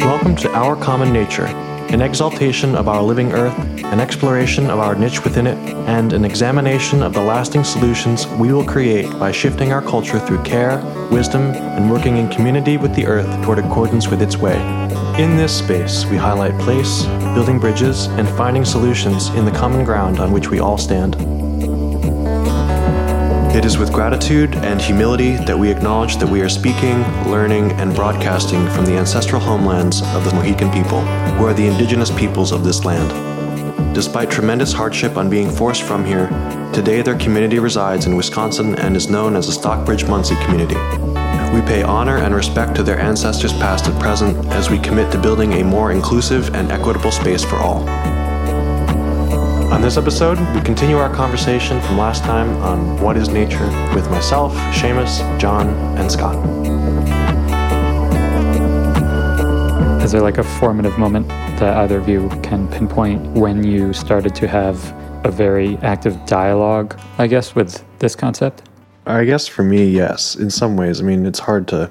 Welcome to Our Common Nature, an exaltation of our living earth, an exploration of our niche within it, and an examination of the lasting solutions we will create by shifting our culture through care, wisdom, and working in community with the earth toward accordance with its way. In this space, we highlight place, building bridges, and finding solutions in the common ground on which we all stand. It is with gratitude and humility that we acknowledge that we are speaking, learning, and broadcasting from the ancestral homelands of the Mohican people, who are the indigenous peoples of this land. Despite tremendous hardship on being forced from here, today their community resides in Wisconsin and is known as the Stockbridge Munsee community. We pay honor and respect to their ancestors past and present as we commit to building a more inclusive and equitable space for all. On this episode, we continue our conversation from last time on what is nature with myself, Seamus, John, and Scott. Is there like a formative moment that either of you can pinpoint when you started to have a very active dialogue, I guess, with this concept? I guess for me, yes. In some ways, I mean, it's hard to.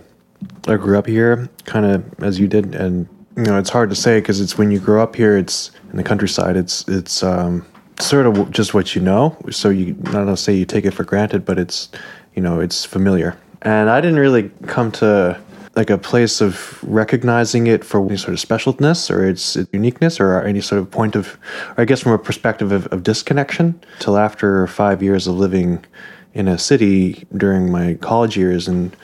I grew up here, kind of as you did, and you know, it's hard to say because it's when you grow up here. It's in the countryside. It's it's um, sort of just what you know. So you not to say you take it for granted, but it's you know it's familiar. And I didn't really come to like a place of recognizing it for any sort of specialness or its uniqueness or any sort of point of, or I guess from a perspective of, of disconnection till after five years of living in a city during my college years and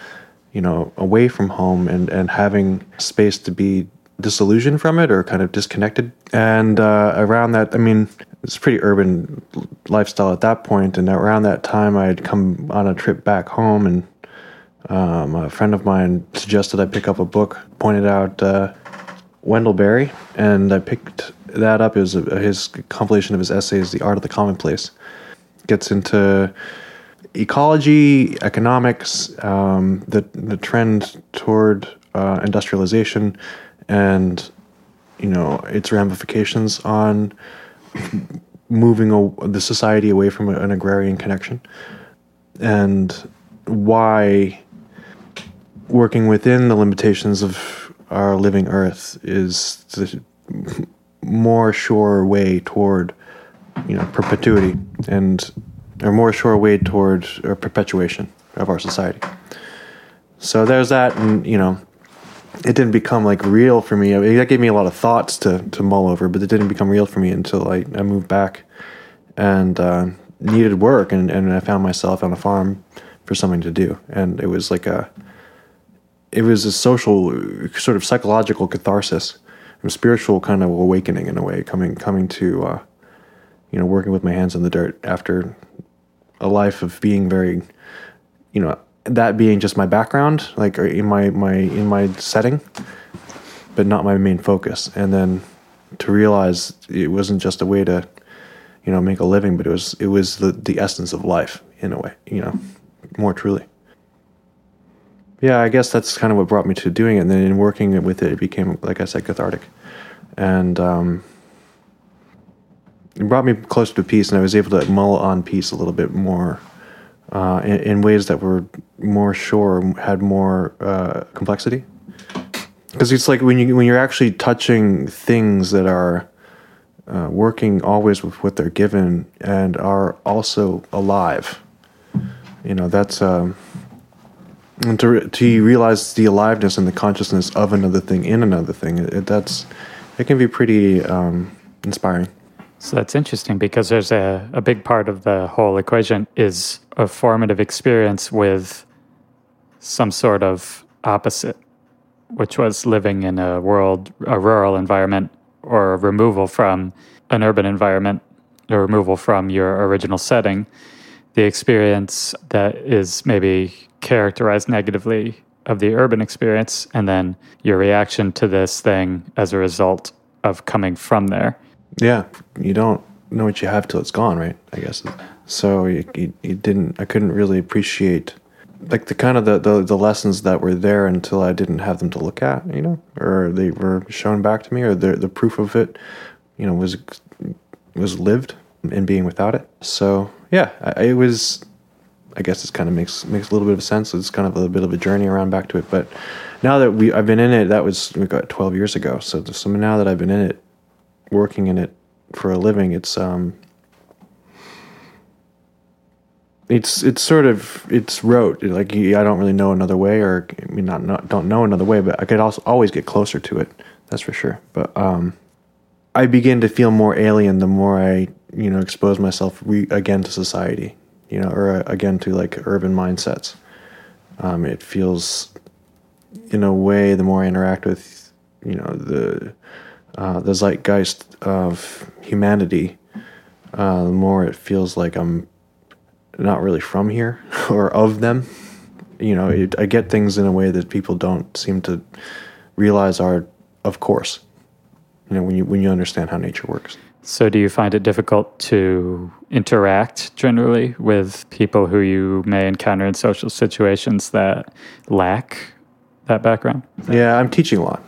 you know away from home and and having space to be disillusioned from it or kind of disconnected and uh, around that i mean it's pretty urban lifestyle at that point. point and around that time i had come on a trip back home and um, a friend of mine suggested i pick up a book pointed out uh, wendell berry and i picked that up it was a, his compilation of his essays the art of the commonplace gets into ecology, economics, um, the the trend toward uh, industrialization, and you know its ramifications on moving a, the society away from an agrarian connection, and why working within the limitations of our living Earth is the more sure way toward you know perpetuity and a more sure way toward a perpetuation of our society. So there's that, and you know, it didn't become like real for me. I mean, that gave me a lot of thoughts to to mull over, but it didn't become real for me until I, I moved back and uh, needed work, and, and I found myself on a farm for something to do, and it was like a it was a social sort of psychological catharsis, a spiritual kind of awakening in a way, coming coming to uh, you know working with my hands in the dirt after a life of being very, you know, that being just my background, like in my my in my setting, but not my main focus. And then to realize it wasn't just a way to, you know, make a living, but it was it was the the essence of life in a way, you know, more truly. Yeah, I guess that's kind of what brought me to doing it. And then in working with it, it became, like I said, cathartic, and um, it brought me closer to peace, and I was able to mull on peace a little bit more uh, in, in, ways that were more sure, had more uh, complexity. Because it's like when you when you're actually touching things that are uh, working always with what they're given and are also alive. You know that's um, and to to realize the aliveness and the consciousness of another thing in another thing. It, that's it can be pretty um, inspiring. So that's interesting because there's a, a big part of the whole equation is a formative experience with some sort of opposite, which was living in a world, a rural environment, or removal from an urban environment, or removal from your original setting. The experience that is maybe characterized negatively of the urban experience, and then your reaction to this thing as a result of coming from there. Yeah, you don't know what you have till it's gone, right? I guess. So you, you, you didn't. I couldn't really appreciate like the kind of the, the the lessons that were there until I didn't have them to look at, you know, or they were shown back to me, or the the proof of it, you know, was was lived in being without it. So yeah, I, it was. I guess it kind of makes makes a little bit of sense. It's kind of a bit of a journey around back to it. But now that we I've been in it, that was we got twelve years ago. So so now that I've been in it, working in it for a living, it's um it's it's sort of it's rote. Like I don't really know another way, or I mean, not, not don't know another way, but I could also always get closer to it. That's for sure. But um, I begin to feel more alien the more I you know expose myself re- again to society, you know, or uh, again to like urban mindsets. Um, it feels, in a way, the more I interact with, you know, the uh, the zeitgeist of humanity, uh, the more it feels like I'm not really from here or of them. You know, it, I get things in a way that people don't seem to realize are, of course. You know, when you when you understand how nature works. So, do you find it difficult to interact generally with people who you may encounter in social situations that lack that background? Yeah, I'm teaching a lot.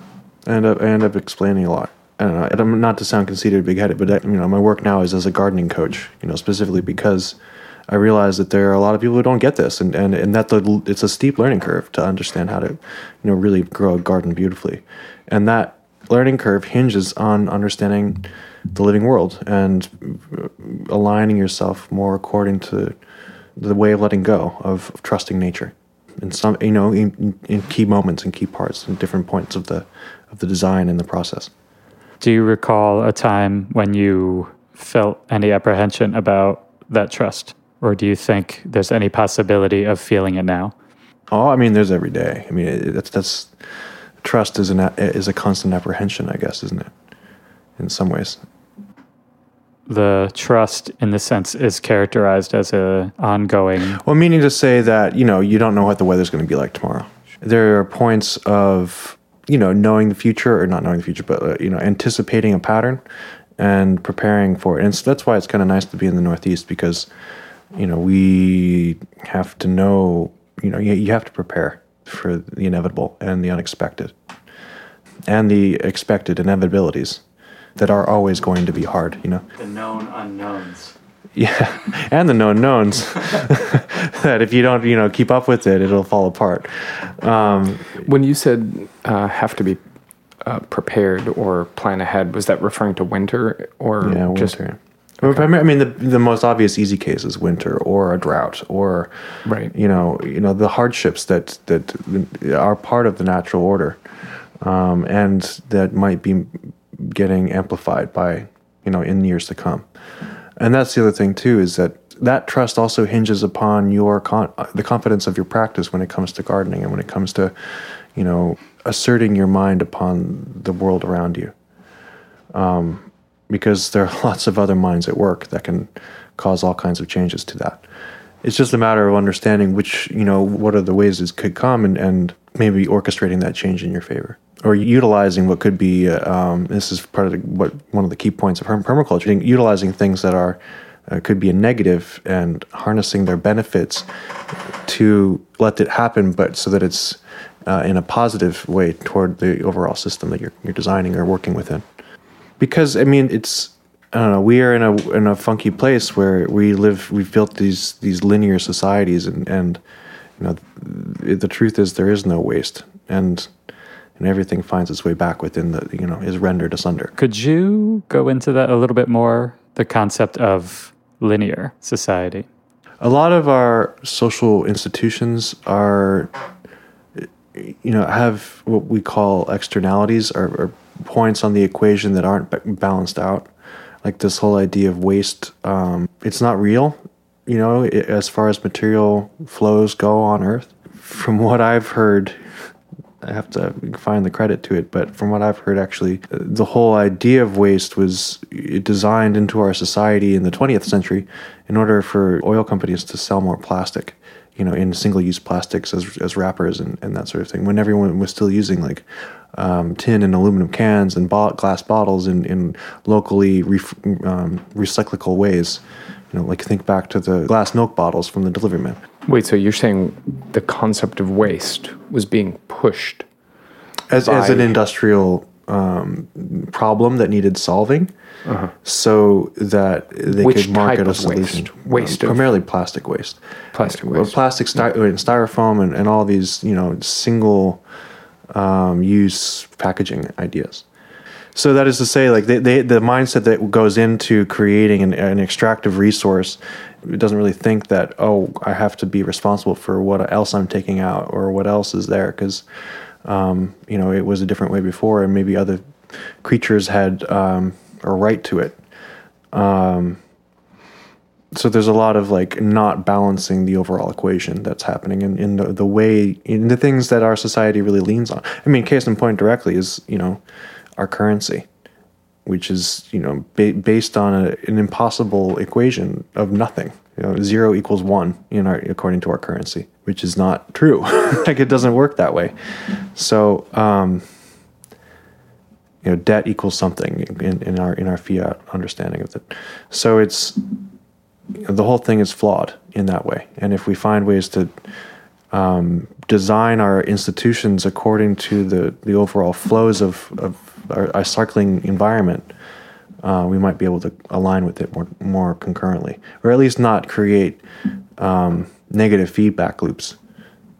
and I end up explaining a lot. I don't know. I'm not to sound conceited, big headed, but you know, my work now is as a gardening coach. You know, specifically because I realize that there are a lot of people who don't get this, and and, and that the, it's a steep learning curve to understand how to, you know, really grow a garden beautifully, and that learning curve hinges on understanding the living world and aligning yourself more according to the way of letting go of, of trusting nature in some you know in, in key moments and key parts and different points of the of the design and the process do you recall a time when you felt any apprehension about that trust or do you think there's any possibility of feeling it now? Oh, I mean, there's every day. I mean, that's that's trust is an is a constant apprehension, I guess, isn't it? In some ways, the trust, in the sense, is characterized as a ongoing. Well, meaning to say that you know you don't know what the weather's going to be like tomorrow. There are points of you know knowing the future or not knowing the future, but uh, you know anticipating a pattern and preparing for it. And so that's why it's kind of nice to be in the Northeast because you know, we have to know, you know, you, you have to prepare for the inevitable and the unexpected and the expected inevitabilities that are always going to be hard, you know. The known unknowns. Yeah, and the known knowns that if you don't, you know, keep up with it, it'll fall apart. Um, when you said uh, have to be uh, prepared or plan ahead, was that referring to winter or yeah, winter. just Okay. I mean, the the most obvious easy case is winter or a drought or, right. you know, you know the hardships that that are part of the natural order, um, and that might be getting amplified by you know in years to come. And that's the other thing too is that that trust also hinges upon your con- the confidence of your practice when it comes to gardening and when it comes to, you know, asserting your mind upon the world around you. Um, because there are lots of other minds at work that can cause all kinds of changes to that. It's just a matter of understanding which, you know, what are the ways this could come and, and maybe orchestrating that change in your favor or utilizing what could be, uh, um, this is part of the, what one of the key points of permaculture, utilizing things that are, uh, could be a negative and harnessing their benefits to let it happen, but so that it's uh, in a positive way toward the overall system that you're, you're designing or working within. Because I mean it's I don't know we are in a in a funky place where we live we've built these these linear societies and and you know the truth is there is no waste. And and everything finds its way back within the you know is rendered asunder. Could you go into that a little bit more? The concept of linear society. A lot of our social institutions are you know have what we call externalities or, or points on the equation that aren't balanced out. Like this whole idea of waste, um, it's not real, you know, as far as material flows go on Earth. From what I've heard, I have to find the credit to it, but from what I've heard, actually, the whole idea of waste was designed into our society in the 20th century in order for oil companies to sell more plastic you know, in single-use plastics as as wrappers and, and that sort of thing. When everyone was still using like um, tin and aluminum cans and bo- glass bottles in, in locally ref- um, recyclable ways. You know, like think back to the glass milk bottles from the delivery man. Wait, so you're saying the concept of waste was being pushed? as, as an industrial um, problem that needed solving, so that they Uh-huh. Which could market a solution. waste? Waste Um, primarily plastic waste. Plastic waste. plastic, sty- and styrofoam, and, and all these you know single um, use packaging ideas. So that is to say, like they, they, the mindset that goes into creating an, an extractive resource, it doesn't really think that oh, I have to be responsible for what else I'm taking out or what else is there because um, you know it was a different way before, and maybe other creatures had um, a right to it. Um, so there's a lot of like not balancing the overall equation that's happening in, in the, the way in the things that our society really leans on. I mean, case in point directly is you know our currency, which is you know ba- based on a, an impossible equation of nothing. You know, zero equals one in our according to our currency, which is not true. like it doesn't work that way. So um, you know, debt equals something in, in our in our fiat understanding of it. So it's the whole thing is flawed in that way. And if we find ways to um, design our institutions according to the, the overall flows of, of our, our cycling environment, uh, we might be able to align with it more, more concurrently, or at least not create um, negative feedback loops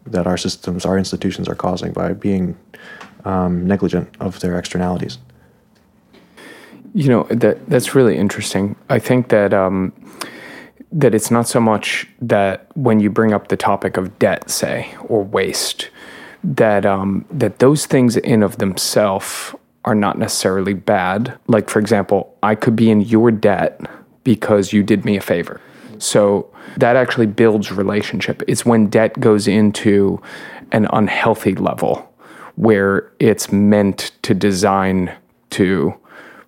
that our systems, our institutions are causing by being um, negligent of their externalities. You know that that's really interesting. I think that um, that it's not so much that when you bring up the topic of debt, say, or waste, that um, that those things in of themselves are not necessarily bad. Like for example, I could be in your debt because you did me a favor. So that actually builds relationship. It's when debt goes into an unhealthy level where it's meant to design to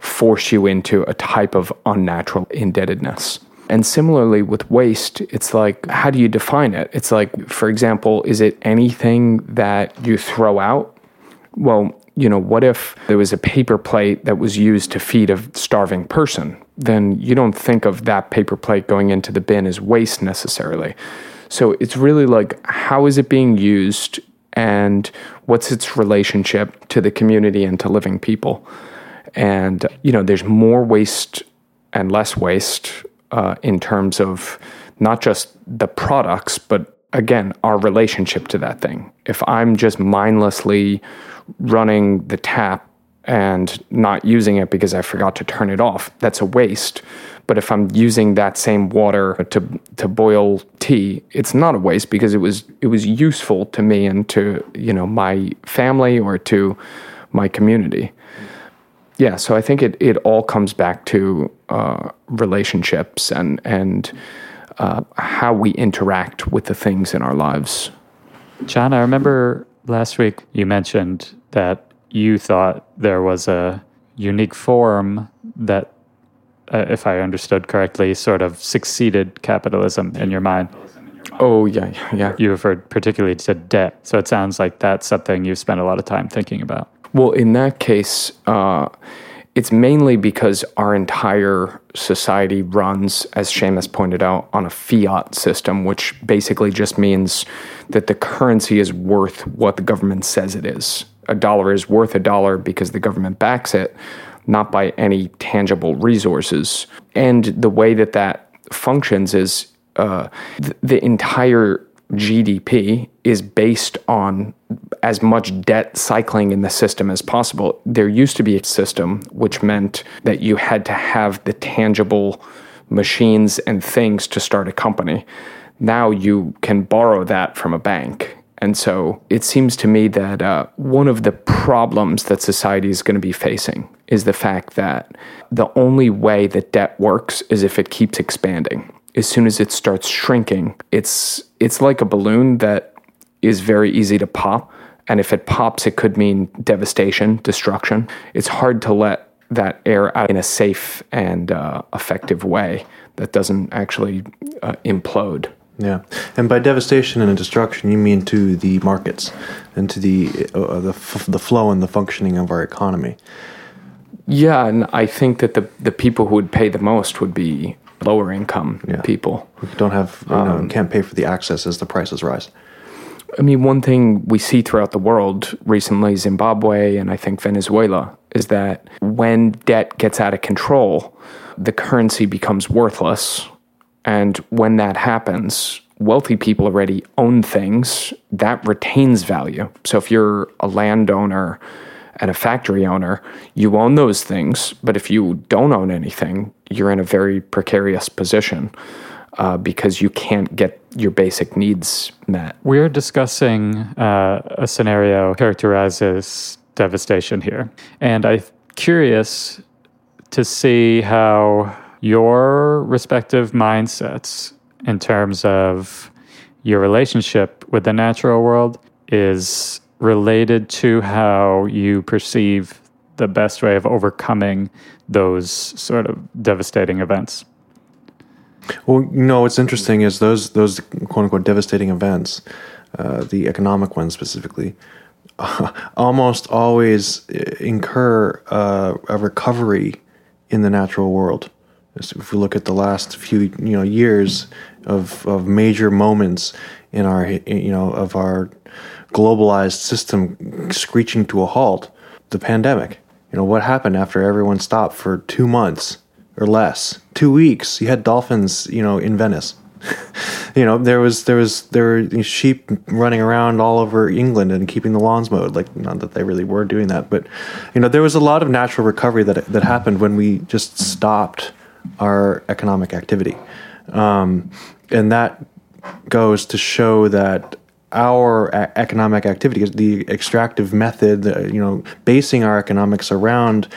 force you into a type of unnatural indebtedness. And similarly with waste, it's like, how do you define it? It's like, for example, is it anything that you throw out? Well, you know, what if there was a paper plate that was used to feed a starving person? Then you don't think of that paper plate going into the bin as waste necessarily. So it's really like, how is it being used and what's its relationship to the community and to living people? And, you know, there's more waste and less waste uh, in terms of not just the products, but again, our relationship to that thing. If I'm just mindlessly running the tap and not using it because I forgot to turn it off, that's a waste. But if I'm using that same water to to boil tea, it's not a waste because it was it was useful to me and to you know my family or to my community. Yeah, so I think it, it all comes back to uh, relationships and and uh, how we interact with the things in our lives. John, I remember last week you mentioned that you thought there was a unique form that, uh, if I understood correctly, sort of succeeded capitalism in your mind. Oh yeah, yeah. You referred particularly to debt. So it sounds like that's something you've spent a lot of time thinking about. Well, in that case, uh, it's mainly because our entire society runs, as Seamus pointed out, on a fiat system, which basically just means that the currency is worth what the government says it is. A dollar is worth a dollar because the government backs it, not by any tangible resources. And the way that that functions is uh, th- the entire GDP is based on as much debt cycling in the system as possible. There used to be a system which meant that you had to have the tangible machines and things to start a company. Now you can borrow that from a bank. And so it seems to me that uh, one of the problems that society is going to be facing is the fact that the only way that debt works is if it keeps expanding as soon as it starts shrinking, it's it's like a balloon that is very easy to pop. And if it pops, it could mean devastation, destruction. It's hard to let that air out in a safe and uh, effective way that doesn't actually uh, implode. Yeah, and by devastation and destruction, you mean to the markets and to the uh, the f- the flow and the functioning of our economy. Yeah, and I think that the the people who would pay the most would be lower income Yeah. people. We don't have, you know, um, can't pay for the access as the prices rise. I mean, one thing we see throughout the world recently, Zimbabwe and I think Venezuela, is that when debt gets out of control, the currency becomes worthless. And when that happens, wealthy people already own things that retains value. So if you're a landowner and a factory owner, you own those things. But if you don't own anything, you're in a very precarious position uh, because you can't get your basic needs met. We're discussing uh, a scenario characterized as devastation here. And I'm curious to see how your respective mindsets in terms of your relationship with the natural world is related to how you perceive the best way of overcoming those sort of devastating events. Well, you know what's interesting is those those quote unquote devastating events, uh, the economic ones specifically, almost always incur uh, a recovery in the natural world. So if we look at the last few you know years of of major moments in our you know of our globalized system screeching to a halt, the pandemic. You know what happened after everyone stopped for two months or less, two weeks. You had dolphins, you know, in Venice. you know, there was there was there were sheep running around all over England and keeping the lawns mowed. Like, not that they really were doing that, but you know, there was a lot of natural recovery that that happened when we just stopped our economic activity, um, and that goes to show that our economic activity, the extractive method, you know, basing our economics around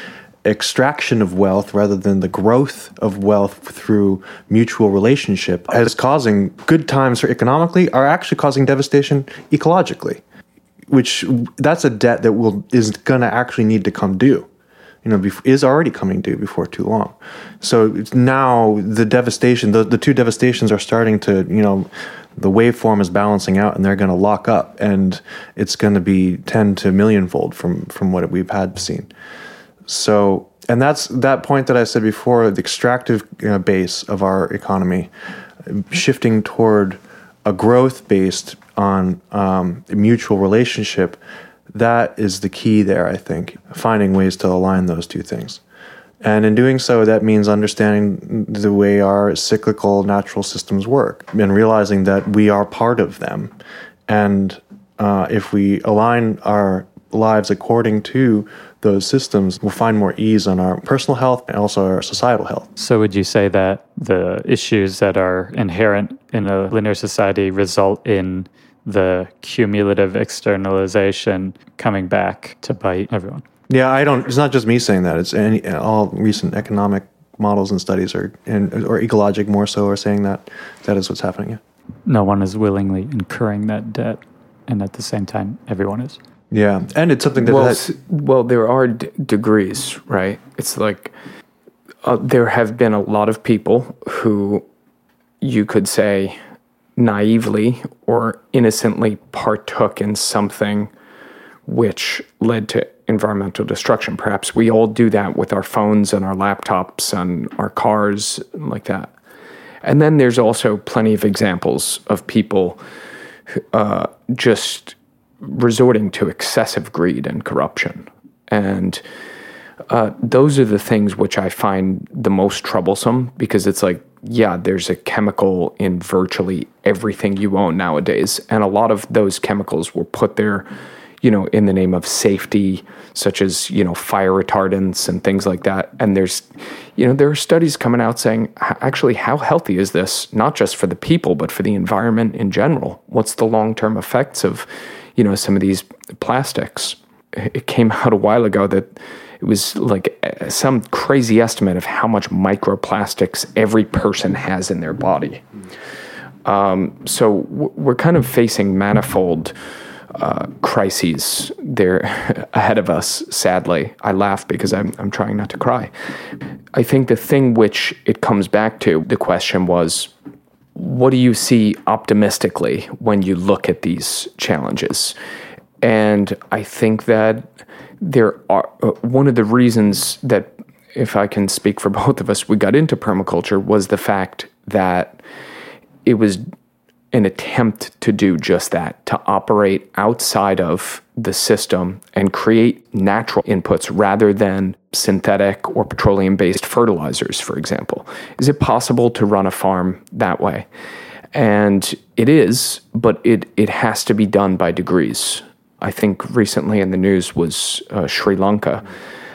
extraction of wealth rather than the growth of wealth through mutual relationship is causing good times for economically are actually causing devastation ecologically which that's a debt that will is going to actually need to come due. You know is already coming due before too long. So now the devastation the, the two devastations are starting to you know the waveform is balancing out and they're going to lock up and it's going to be 10 to millionfold from from what we've had seen so, and that's that point that I said before the extractive uh, base of our economy shifting toward a growth based on um, mutual relationship. That is the key there, I think, finding ways to align those two things. And in doing so, that means understanding the way our cyclical natural systems work and realizing that we are part of them. And uh, if we align our lives according to those systems, we'll find more ease on our personal health and also our societal health. So, would you say that the issues that are inherent in a linear society result in the cumulative externalization coming back to bite everyone? Yeah, I don't. It's not just me saying that. It's any all recent economic models and studies are, and or ecologic more so, are saying that that is what's happening. Yeah. No one is willingly incurring that debt, and at the same time, everyone is. Yeah, and it's something that, Well, that well, there are d- degrees, right? It's like uh, there have been a lot of people who you could say naively or innocently partook in something which led to environmental destruction. Perhaps we all do that with our phones and our laptops and our cars, like that. And then there's also plenty of examples of people uh, just resorting to excessive greed and corruption. And uh, those are the things which I find the most troublesome because it's like, yeah, there's a chemical in virtually everything you own nowadays. And a lot of those chemicals were put there, you know, in the name of safety, such as, you know, fire retardants and things like that. And there's, you know, there are studies coming out saying, actually, how healthy is this, not just for the people, but for the environment in general? What's the long term effects of, you know, some of these plastics? It came out a while ago that it was like uh, some crazy estimate of how much microplastics every person has in their body. Um, so we're kind of facing manifold uh, crises there ahead of us. Sadly, I laugh because I'm I'm trying not to cry. I think the thing which it comes back to the question was, what do you see optimistically when you look at these challenges? And I think that there are uh, one of the reasons that if I can speak for both of us, we got into permaculture was the fact that it was an attempt to do just that, to operate outside of the system and create natural inputs rather than synthetic or petroleum based fertilizers, for example. Is it possible to run a farm that way? And it is, but it, it has to be done by degrees. I think recently in the news was uh, Sri Lanka.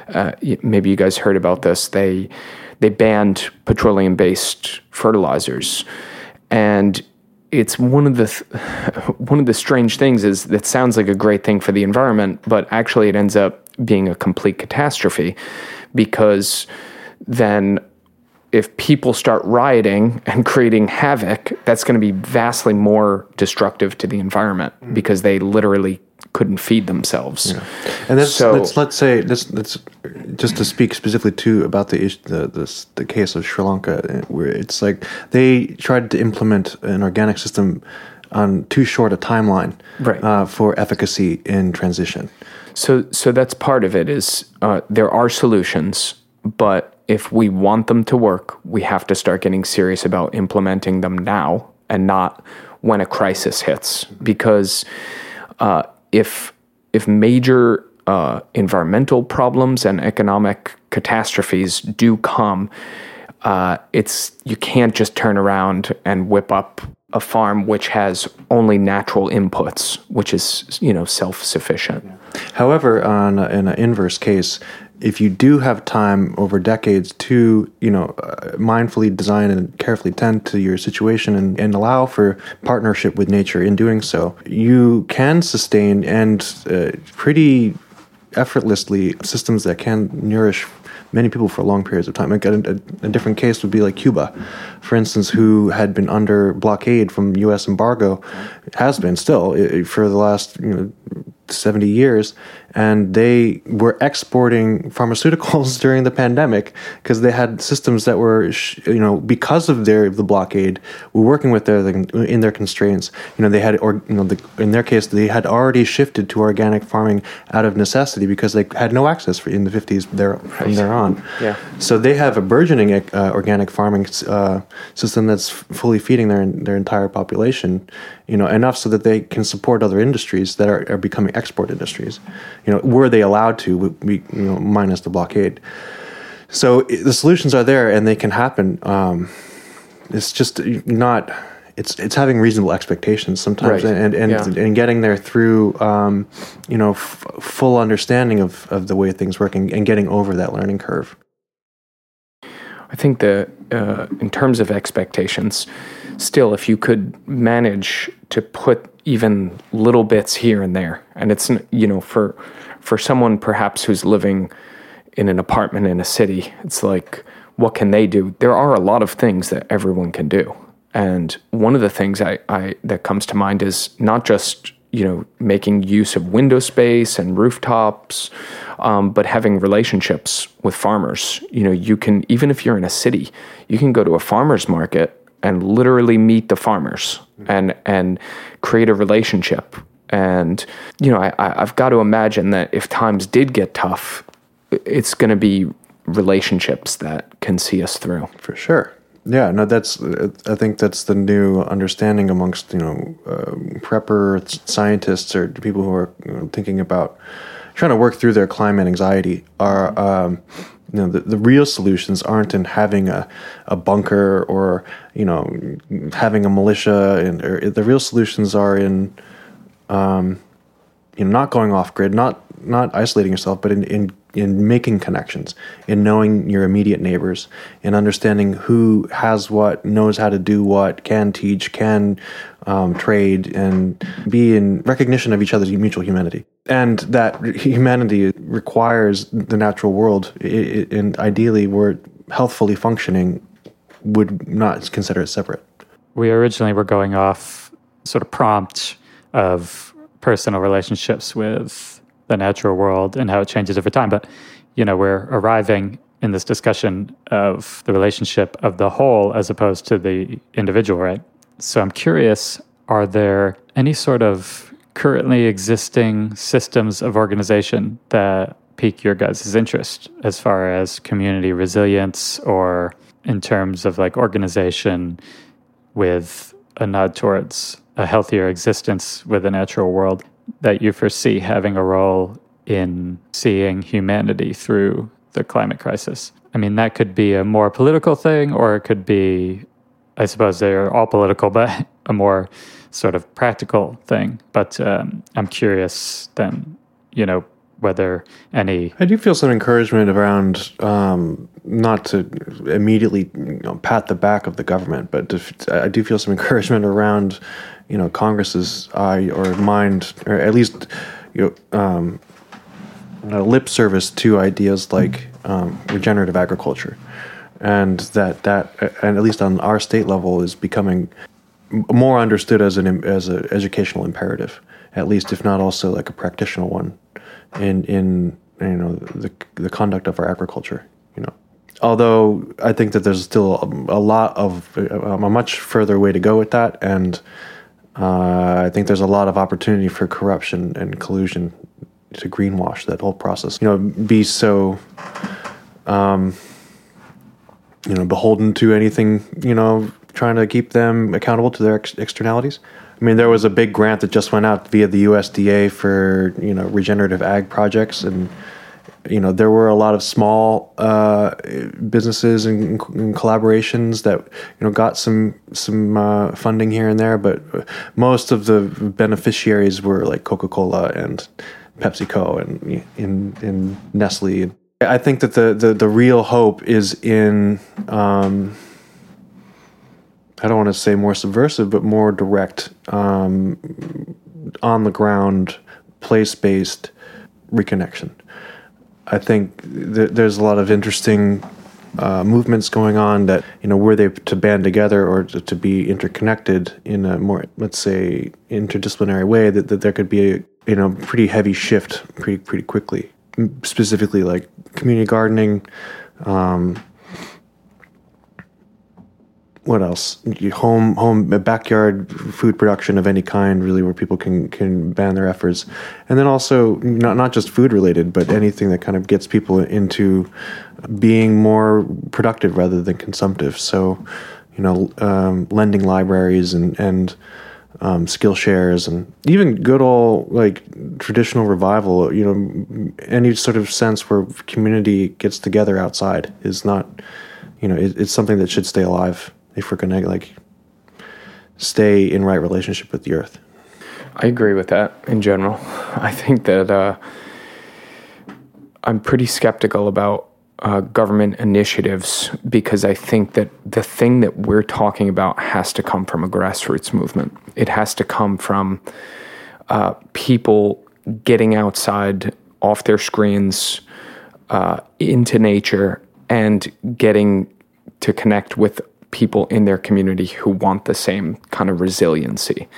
Uh, maybe you guys heard about this. They they banned petroleum based fertilizers, and it's one of the th- one of the strange things is that sounds like a great thing for the environment, but actually it ends up being a complete catastrophe because then if people start rioting and creating havoc, that's going to be vastly more destructive to the environment mm. because they literally couldn't feed themselves. Yeah. And that's, so, let's let's say let's, let's just to speak specifically too about the the, the the case of Sri Lanka, where it's like they tried to implement an organic system on too short a timeline right. uh, for efficacy in transition. So so that's part of it. Is uh, there are solutions, but if we want them to work, we have to start getting serious about implementing them now and not when a crisis hits because. Uh, if if major uh, environmental problems and economic catastrophes do come, uh, it's you can't just turn around and whip up a farm which has only natural inputs, which is you know self sufficient. However, on in an inverse case, if you do have time over decades to you know uh, mindfully design and carefully tend to your situation and, and allow for partnership with nature in doing so you can sustain and uh, pretty effortlessly systems that can nourish many people for long periods of time. Like a, a, a, different case would be like Cuba, for instance, who had been under blockade from U.S. embargo, has been still for the last you know 70 years and they were exporting pharmaceuticals during the pandemic because they had systems that were you know because of their the blockade were working with their in their constraints. You know they had or you know the, in their case they had already shifted to organic farming out of necessity because they had no access for in the 50s there from there on. Yeah. So they have a burgeoning uh, organic farming uh, system that's fully feeding their their entire population you know enough so that they can support other industries that are, are becoming export industries you know were they allowed to we, you know minus the blockade so the solutions are there and they can happen um, it's just not it's it's having reasonable expectations sometimes right. and and, yeah. and getting there through um, you know f- full understanding of, of the way things work and, and getting over that learning curve I think that uh, in terms of expectations, still, if you could manage to put even little bits here and there, and it's you know for for someone perhaps who's living in an apartment in a city, it's like what can they do? There are a lot of things that everyone can do, and one of the things I, I that comes to mind is not just you know, making use of window space and rooftops, um, but having relationships with farmers. You know, you can, even if you're in a city, you can go to a farmer's market and literally meet the farmers and, and create a relationship. And, you know, I, I've got to imagine that if times did get tough, it's going to be relationships that can see us through. For sure. Yeah, no, that's. I think that's the new understanding amongst you know uh, prepper scientists or people who are you know, thinking about trying to work through their climate anxiety. Are um, you know the, the real solutions aren't in having a, a bunker or you know having a militia, and or, the real solutions are in um, you know not going off grid, not not isolating yourself, but in, in in making connections, in knowing your immediate neighbors, in understanding who has what, knows how to do what, can teach, can um, trade, and be in recognition of each other's mutual humanity. And that humanity requires the natural world, and ideally, we're healthfully functioning, would not consider it separate. We originally were going off sort of prompt of personal relationships with the natural world and how it changes over time. But, you know, we're arriving in this discussion of the relationship of the whole as opposed to the individual, right? So I'm curious are there any sort of currently existing systems of organization that pique your guys' interest as far as community resilience or in terms of like organization with a nod towards a healthier existence with the natural world that you foresee having a role in seeing humanity through the climate crisis. I mean, that could be a more political thing, or it could be, I suppose they're all political, but a more sort of practical thing. But um, I'm curious then, you know, whether any. I do feel some encouragement around um, not to immediately you know, pat the back of the government, but to, I do feel some encouragement around, you know, Congress's eye or mind, or at least, you know, um, lip service to ideas like um, regenerative agriculture, and that that and at least on our state level is becoming more understood as an as an educational imperative, at least if not also like a practitioner one, in in you know the the conduct of our agriculture. You know, although I think that there's still a, lot of a much further way to go with that, and uh, I think there's a lot of opportunity for corruption and collusion to greenwash that whole process. You know, be so. Um, you know, beholden to anything, you know, trying to keep them accountable to their ex- externalities. I mean, there was a big grant that just went out via the USDA for you know regenerative ag projects, and you know there were a lot of small uh, businesses and, and, collaborations that you know got some some uh, funding here and there, but most of the beneficiaries were like Coca Cola and PepsiCo and in in Nestle. I think that the the, the real hope is in. Um, I don't want to say more subversive, but more direct, um, on the ground, place based reconnection. I think th- there's a lot of interesting uh, movements going on that you know were they to band together or to, to, be interconnected in a more let's say interdisciplinary way that, that there could be a you know pretty heavy shift pretty pretty quickly specifically like community gardening um, what else? Home, home, backyard food production of any kind, really, where people can can band their efforts, and then also not not just food related, but anything that kind of gets people into being more productive rather than consumptive. So, you know, um, lending libraries and and um, Skillshares and even good old like traditional revival. You know, any sort of sense where community gets together outside is not, you know, it, it's something that should stay alive if we're to like stay in right relationship with the earth. I agree with that in general. I think that uh, I'm pretty skeptical about uh, government initiatives because I think that the thing that we're talking about has to come from a grassroots movement. It has to come from uh, people getting outside off their screens uh, into nature and getting to connect with people in their community who want the same kind of resiliency.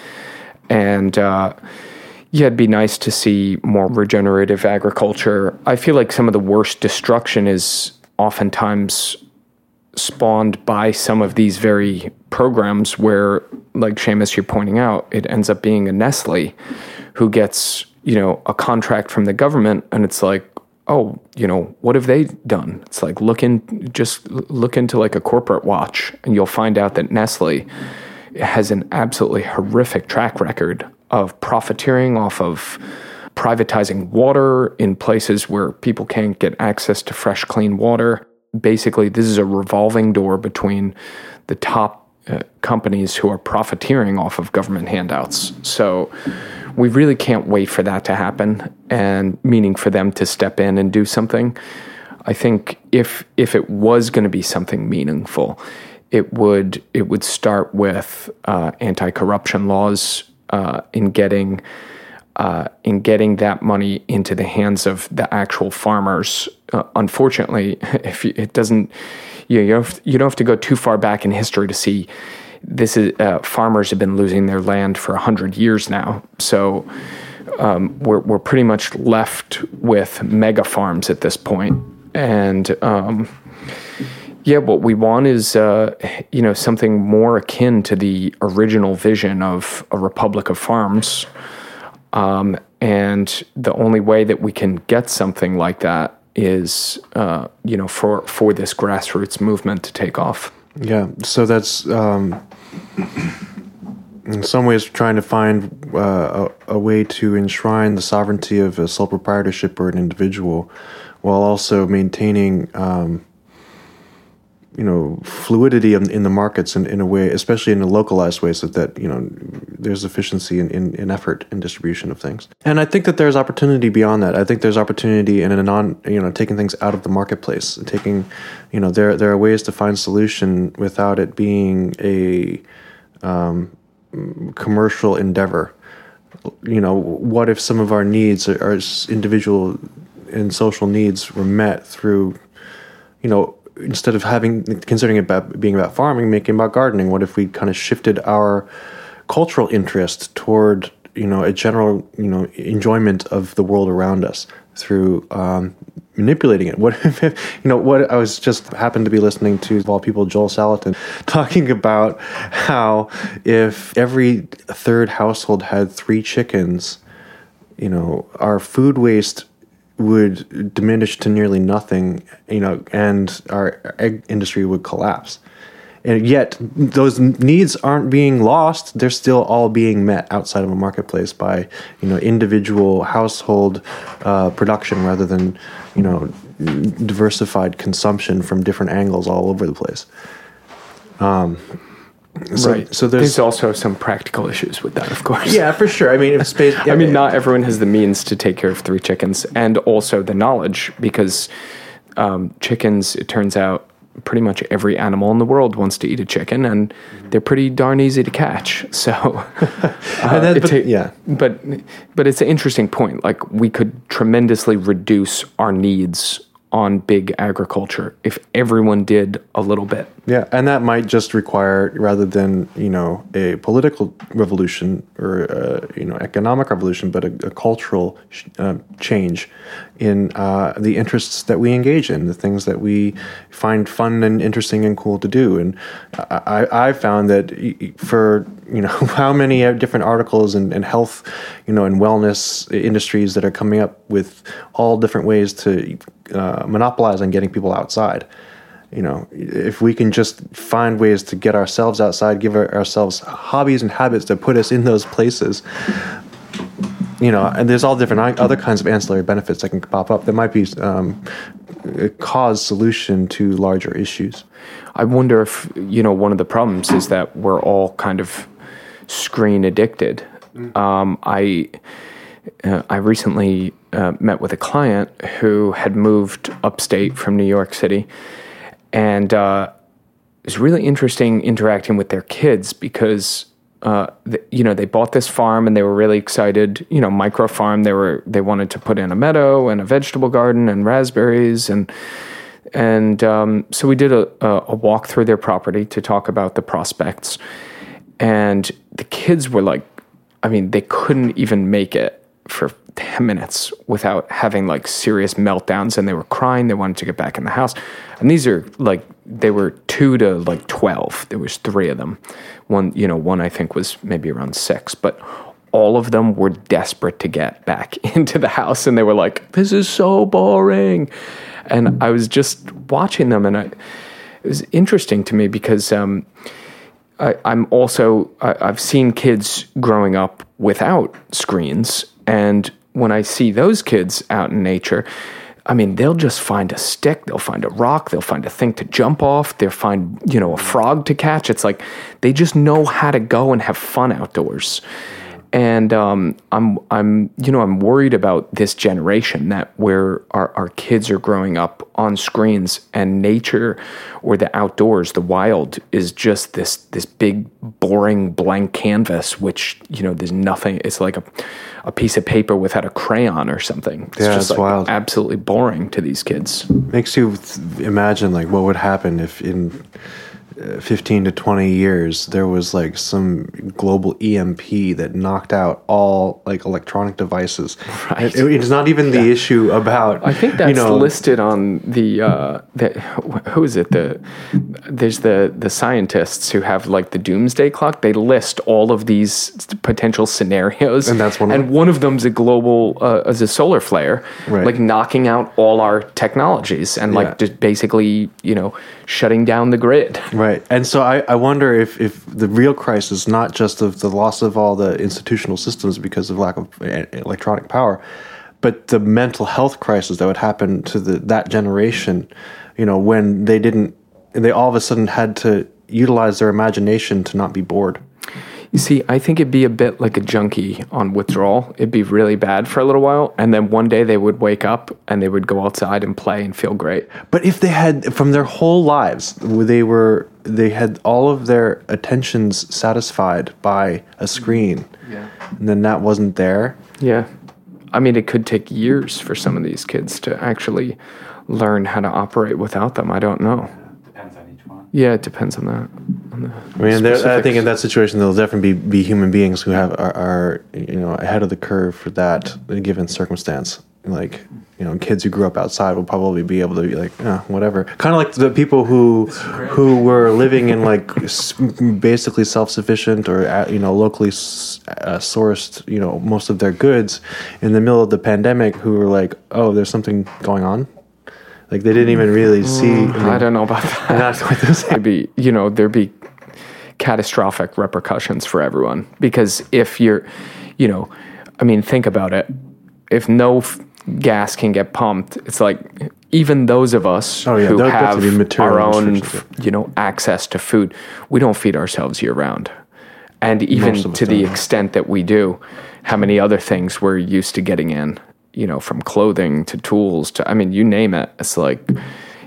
And uh, yeah, it'd be nice to see more regenerative agriculture. I feel like some of the worst destruction is oftentimes spawned by some of these very programs where, like Seamus, you're pointing out, it ends up being a Nestle who gets, you know, a contract from the government and it's like, oh, you know, what have they done? It's like look in, just look into like a corporate watch, and you'll find out that Nestle has an absolutely horrific track record of profiteering off of privatizing water in places where people can't get access to fresh, clean water. Basically, this is a revolving door between the top uh, companies who are profiteering off of government handouts. So, we really can't wait for that to happen and meaning for them to step in and do something. I think if if it was going to be something meaningful, it would it would start with uh, anti-corruption laws uh, in getting uh, in getting that money into the hands of the actual farmers. Uh, unfortunately, if you, it doesn't, you, you, don't have, you don't have to go too far back in history to see this is uh, farmers have been losing their land for hundred years now. So um, we're we're pretty much left with mega farms at this point, and um, yeah, what we want is uh, you know something more akin to the original vision of a republic of farms. Um, and the only way that we can get something like that is, uh, you know, for for this grassroots movement to take off. Yeah, so that's um, in some ways trying to find uh, a, a, way to enshrine the sovereignty of a sole proprietorship or an individual, while also maintaining. Um, you know fluidity in, in the markets in, in a way especially in a localized way so that you know there's efficiency in, in, in, effort in distribution of things. And i think that there's opportunity beyond that. I think there's opportunity in a non you know taking things out of the marketplace taking you know there there are ways to find solution without it being a um, commercial endeavor. You know what if some of our needs our individual and social needs were met through you know instead of having considering it about being about farming, making about gardening, what if we kind of shifted our cultural interest toward you know a general you know enjoyment of the world around us through um, manipulating it. What if, you know what I was just happened to be listening to of all people Joel Salatin talking about how if every third household had three chickens, you know our food waste would diminish to nearly nothing, you know, and our egg industry would collapse. And yet, those needs aren't being lost; they're still all being met outside of a marketplace by, you know, individual household uh, production rather than, you know, diversified consumption from different angles all over the place. Um, so, right. So there's, there's, also some practical issues with that, of course. Yeah, for sure. I mean, space. I mean, not everyone has the means to take care of three chickens, and also the knowledge because um, chickens. It turns out pretty much every animal in the world wants to eat a chicken, and they're pretty darn easy to catch. So, uh, that, but, yeah, but but it's an interesting point. Like we could tremendously reduce our needs on big agriculture if everyone did a little bit. Yeah, and that might just require rather than you know a political revolution or a, you know economic revolution, but a, a cultural uh, change in uh, the interests that we engage in, the things that we find fun and interesting and cool to do. And I, I found that for you know how many different articles and, and health, you know, and wellness industries that are coming up with all different ways to uh, monopolize on getting people outside. You know, if we can just find ways to get ourselves outside, give our, ourselves hobbies and habits that put us in those places, you know, and there's all different other kinds of ancillary benefits that can pop up that might be um, a cause solution to larger issues. I wonder if you know one of the problems is that we're all kind of screen addicted. Mm. Um, I uh, I recently uh, met with a client who had moved upstate from New York City, and uh, it was really interesting interacting with their kids because uh, the, you know they bought this farm and they were really excited. You know, micro farm. They were they wanted to put in a meadow and a vegetable garden and raspberries and and um, so we did a, a walk through their property to talk about the prospects. And the kids were like, I mean, they couldn't even make it for 10 minutes without having like serious meltdowns and they were crying they wanted to get back in the house. And these are like they were 2 to like 12 there was 3 of them. One you know one i think was maybe around 6 but all of them were desperate to get back into the house and they were like this is so boring. And i was just watching them and I, it was interesting to me because um, I, am also I, I've seen kids growing up without screens and when I see those kids out in nature, I mean, they'll just find a stick, they'll find a rock, they'll find a thing to jump off, they'll find, you know, a frog to catch. It's like they just know how to go and have fun outdoors and um, I'm I'm you know I'm worried about this generation that where our, our kids are growing up on screens and nature or the outdoors the wild is just this this big boring blank canvas which you know there's nothing it's like a, a piece of paper without a crayon or something. It's yeah, just it's like wild. absolutely boring to these kids. Makes you imagine like what would happen if in 15 to 20 years there was like some global emp that knocked out all like electronic devices Right. It- it's not even the issue about I think that's you know listed on the uh, the who is it the there's the the scientists who have like the doomsday clock. They list all of these potential scenarios, And that's one of and them? one of them's a global uh, as a solar flare, Right. like knocking out all our technologies and Yeah. like just basically you know shutting down the grid. Right. And so I, I wonder if, if the real crisis, not just of the loss of all the institutional systems because of lack of e- electronic power, but the mental health crisis that would happen to the, that generation, you know, when they didn't, they all of a sudden had to utilize their imagination to not be bored. You see, I think it'd be a bit like a junkie on withdrawal. It'd be really bad for a little while, and then one day they would wake up and they would go outside and play and feel great. But if they had, from their whole lives, they were, they had all of their attentions satisfied by a screen, Yeah. and then that wasn't there. Yeah. I mean, it could take years for some of these kids to actually learn how to operate without them. I don't know. Depends on each one. Yeah, it depends on that. On the I mean, there- I think in that situation, there'll definitely be, be human beings who have are, are you know ahead of the curve for that given circumstance. Like you know, kids who grew up outside will probably be able to be like, eh, whatever. Kind of like the people who who were living in like basically self sufficient or uh, you know locally s- uh, sourced you know most of their goods in the middle of the pandemic who were like, oh, there's something going on. Like they didn't even really see. I don't know about that. That's what they're saying. There'd be, you know, there'd be catastrophic repercussions for everyone because if you're, you know, I mean, think about it. If no f- gas can get pumped, it's like even those of us Oh, yeah, who there- there have have to be material our own, you know, access to food, we don't feed ourselves year round. And even Most of us to the don't. extent that we do, how many other things we're used to getting in, you know, from clothing to tools to, I mean, you name it. It's like,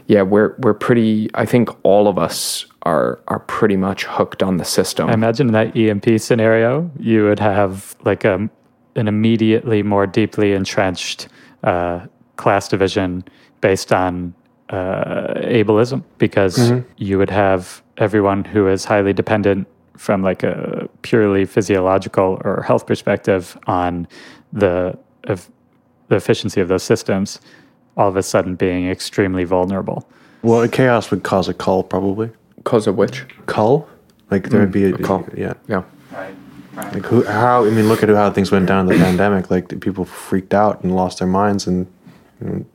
yeah, we're we're pretty. I think all of us are are pretty much hooked on the system. I imagine in that EMP scenario, you would have like a, an immediately more deeply entrenched uh, class division based on uh, ableism, because you would have everyone who is highly dependent from like a purely physiological or health perspective on the of the efficiency of those systems, all of a sudden being extremely vulnerable. Well, chaos would cause a cull, probably. Cause of which? Cull? Like there would be a, a cull. Yeah. Yeah. Like who? How? I mean, look at how things went down in the pandemic. Like people freaked out and lost their minds, and you know,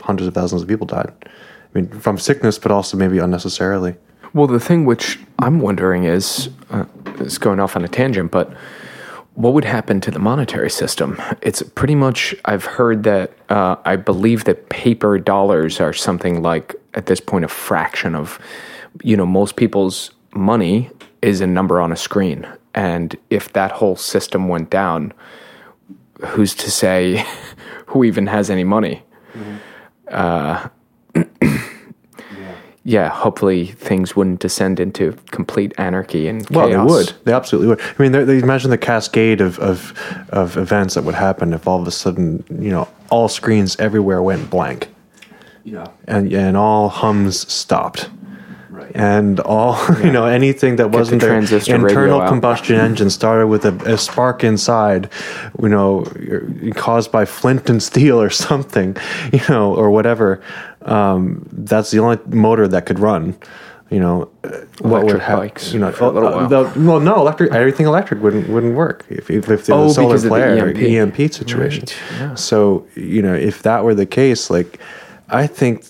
hundreds of thousands of people died. I mean, from sickness, but also maybe unnecessarily. Well, the thing which I'm wondering is, uh, it's going off on a tangent, but what would happen to the monetary system? It's pretty much, I've heard that, uh, I believe that paper dollars are something like, at this point, a fraction of, you know, most people's money is a number on a screen. And if that whole system went down, who's to say who even has any money? Mm-hmm. Uh, yeah, hopefully things wouldn't descend into complete anarchy and Well, chaos. they would. They absolutely would. I mean, they, they imagine the cascade of, of of events that would happen if all of a sudden, you know, all screens everywhere went blank. Yeah. and and all hums stopped. And all you know, anything that wasn't their transistor radio internal combustion engine started with a, a spark inside, you know, caused by flint and steel or something, you know, or whatever. Um, that's the only motor that could run. You know, uh, what would Electric happen? bikes You know, for a little uh, the- well, no, electric. Everything electric wouldn't wouldn't work if if, if there Oh, a solar the flare or EMP. EMP situation. Right, yeah. So you know, if that were the case, like I think,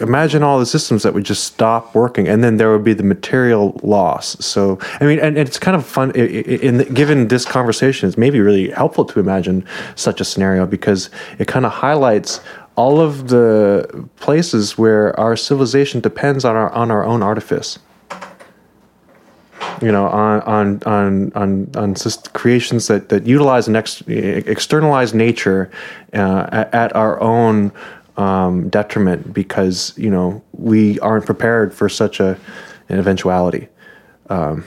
imagine all the systems that would just stop working, and then there would be the material loss. So I mean, and, and it's kind of fun. i- i- In given this conversation, it's maybe really helpful to imagine such a scenario because it kind of highlights all of the places where our civilization depends on our on our own artifice you know, on on on on on creations that that utilize and ex- externalize nature uh, at, at our own um, detriment because you know we aren't prepared for such a an eventuality. Um,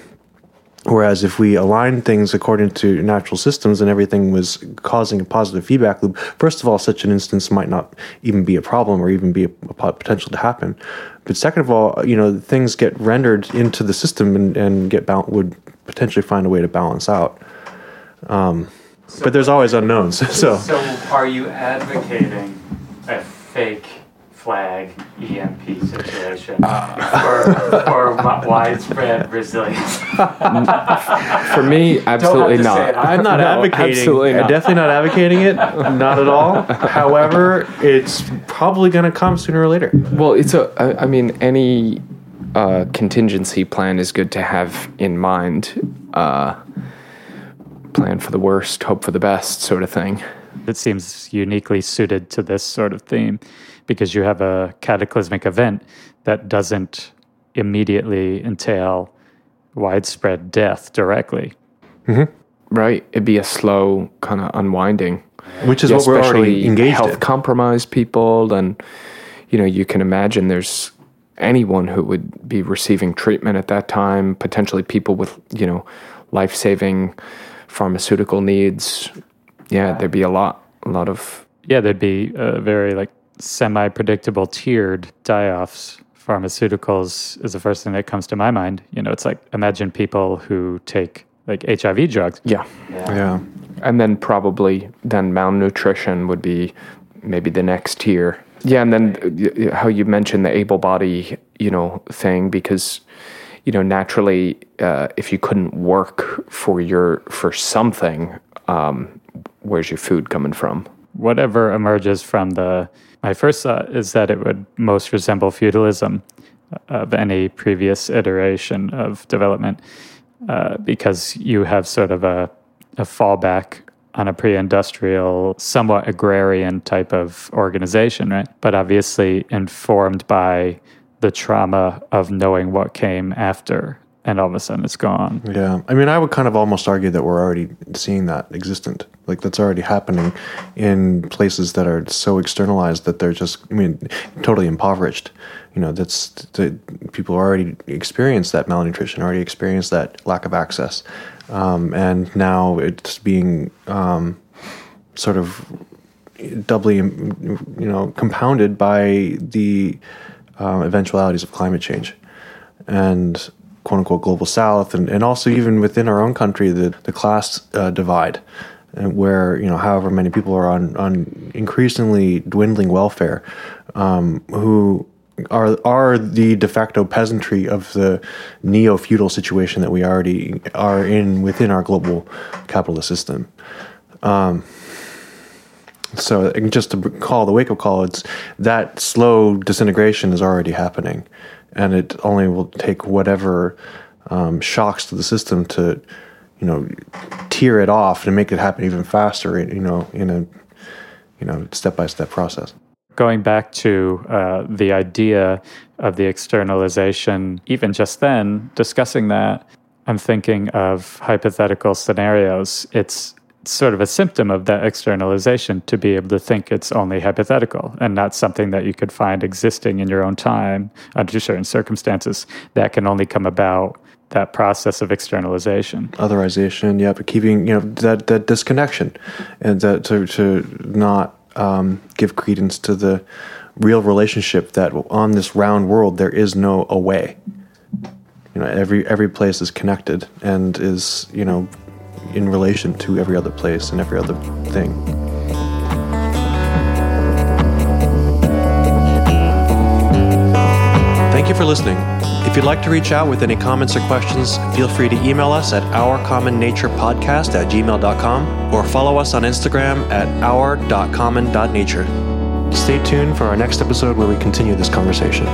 Whereas if we align things according to natural systems and everything was causing a positive feedback loop, first of all, such an instance might not even be a problem or even be a, a potential to happen. But second of all, you know, things get rendered into the system and, and get ba- would potentially find a way to balance out. Um, so but there's always unknowns. So, so are you advocating a fake flag EMP situation uh, or, or widespread resilience? For me, absolutely not. I'm not no, advocating. Absolutely not. definitely not advocating it. Not at all. However, it's probably going to come sooner or later. Well, it's a. I mean, any uh, contingency plan is good to have in mind. Uh, plan for the worst, hope for the best, sort of thing. It seems uniquely suited to this sort of theme because you have a cataclysmic event that doesn't immediately entail widespread death directly. Mm-hmm. Right. It'd be a slow kind of unwinding. Which is yeah, what we're already engaged health in. compromised people. And, you know, you can imagine there's anyone who would be receiving treatment at that time, potentially people with, you know, life saving pharmaceutical needs. Yeah, there'd be a lot, a lot of. Yeah, there'd be a very like semi predictable tiered die offs. Pharmaceuticals is the first thing that comes to my mind. You know, it's like imagine people who take like HIV drugs. Yeah. Yeah. yeah. And then probably then malnutrition would be maybe the next tier. Yeah, and then how you mentioned the able body, you know, thing because you know naturally uh, if you couldn't work for your for something, um, where's your food coming from? Whatever emerges from the my first thought is that it would most resemble feudalism of any previous iteration of development uh, because you have sort of a, a fallback on a pre-industrial, somewhat agrarian type of organization, right? But obviously informed by the trauma of knowing what came after and all of a sudden it's gone. Yeah. I mean, I would kind of almost argue that we're already seeing that existent. Like that's already happening in places that are so externalized that they're just, I mean, totally impoverished. You know, that's the, people already experience that malnutrition, already experience that lack of access. Um, and now it's being um, sort of doubly, you know, compounded by the um, eventualities of climate change. And quote unquote global south and, and also even within our own country the, the class uh, divide uh, where you know however many people are on, on increasingly dwindling welfare um, who are are the de facto peasantry of the neo feudal situation that we already are in within our global capitalist system. Um, so just to call the wake up call, it's that slow disintegration is already happening and it only will take whatever um, shocks to the system to, you know, tear it off and make it happen even faster. You know, in a, you know, step by step process. Going back to uh, the idea of the externalization, even just then discussing that, I'm thinking of hypothetical scenarios. It's sort of a symptom of that externalization to be able to think it's only hypothetical and not something that you could find existing in your own time under certain circumstances that can only come about that process of externalization. Otherization yeah but keeping you know that that disconnection and that to, to not um, give credence to the real relationship that on this round world there is no away. You know every every place is connected and is you know in relation to every other place and every other thing. Thank you for listening. If you'd like to reach out with any comments or questions, feel free to email us at ourcommonnaturepodcast at gmail.com or follow us on Instagram at our.common.nature. Stay tuned for our next episode where we continue this conversation.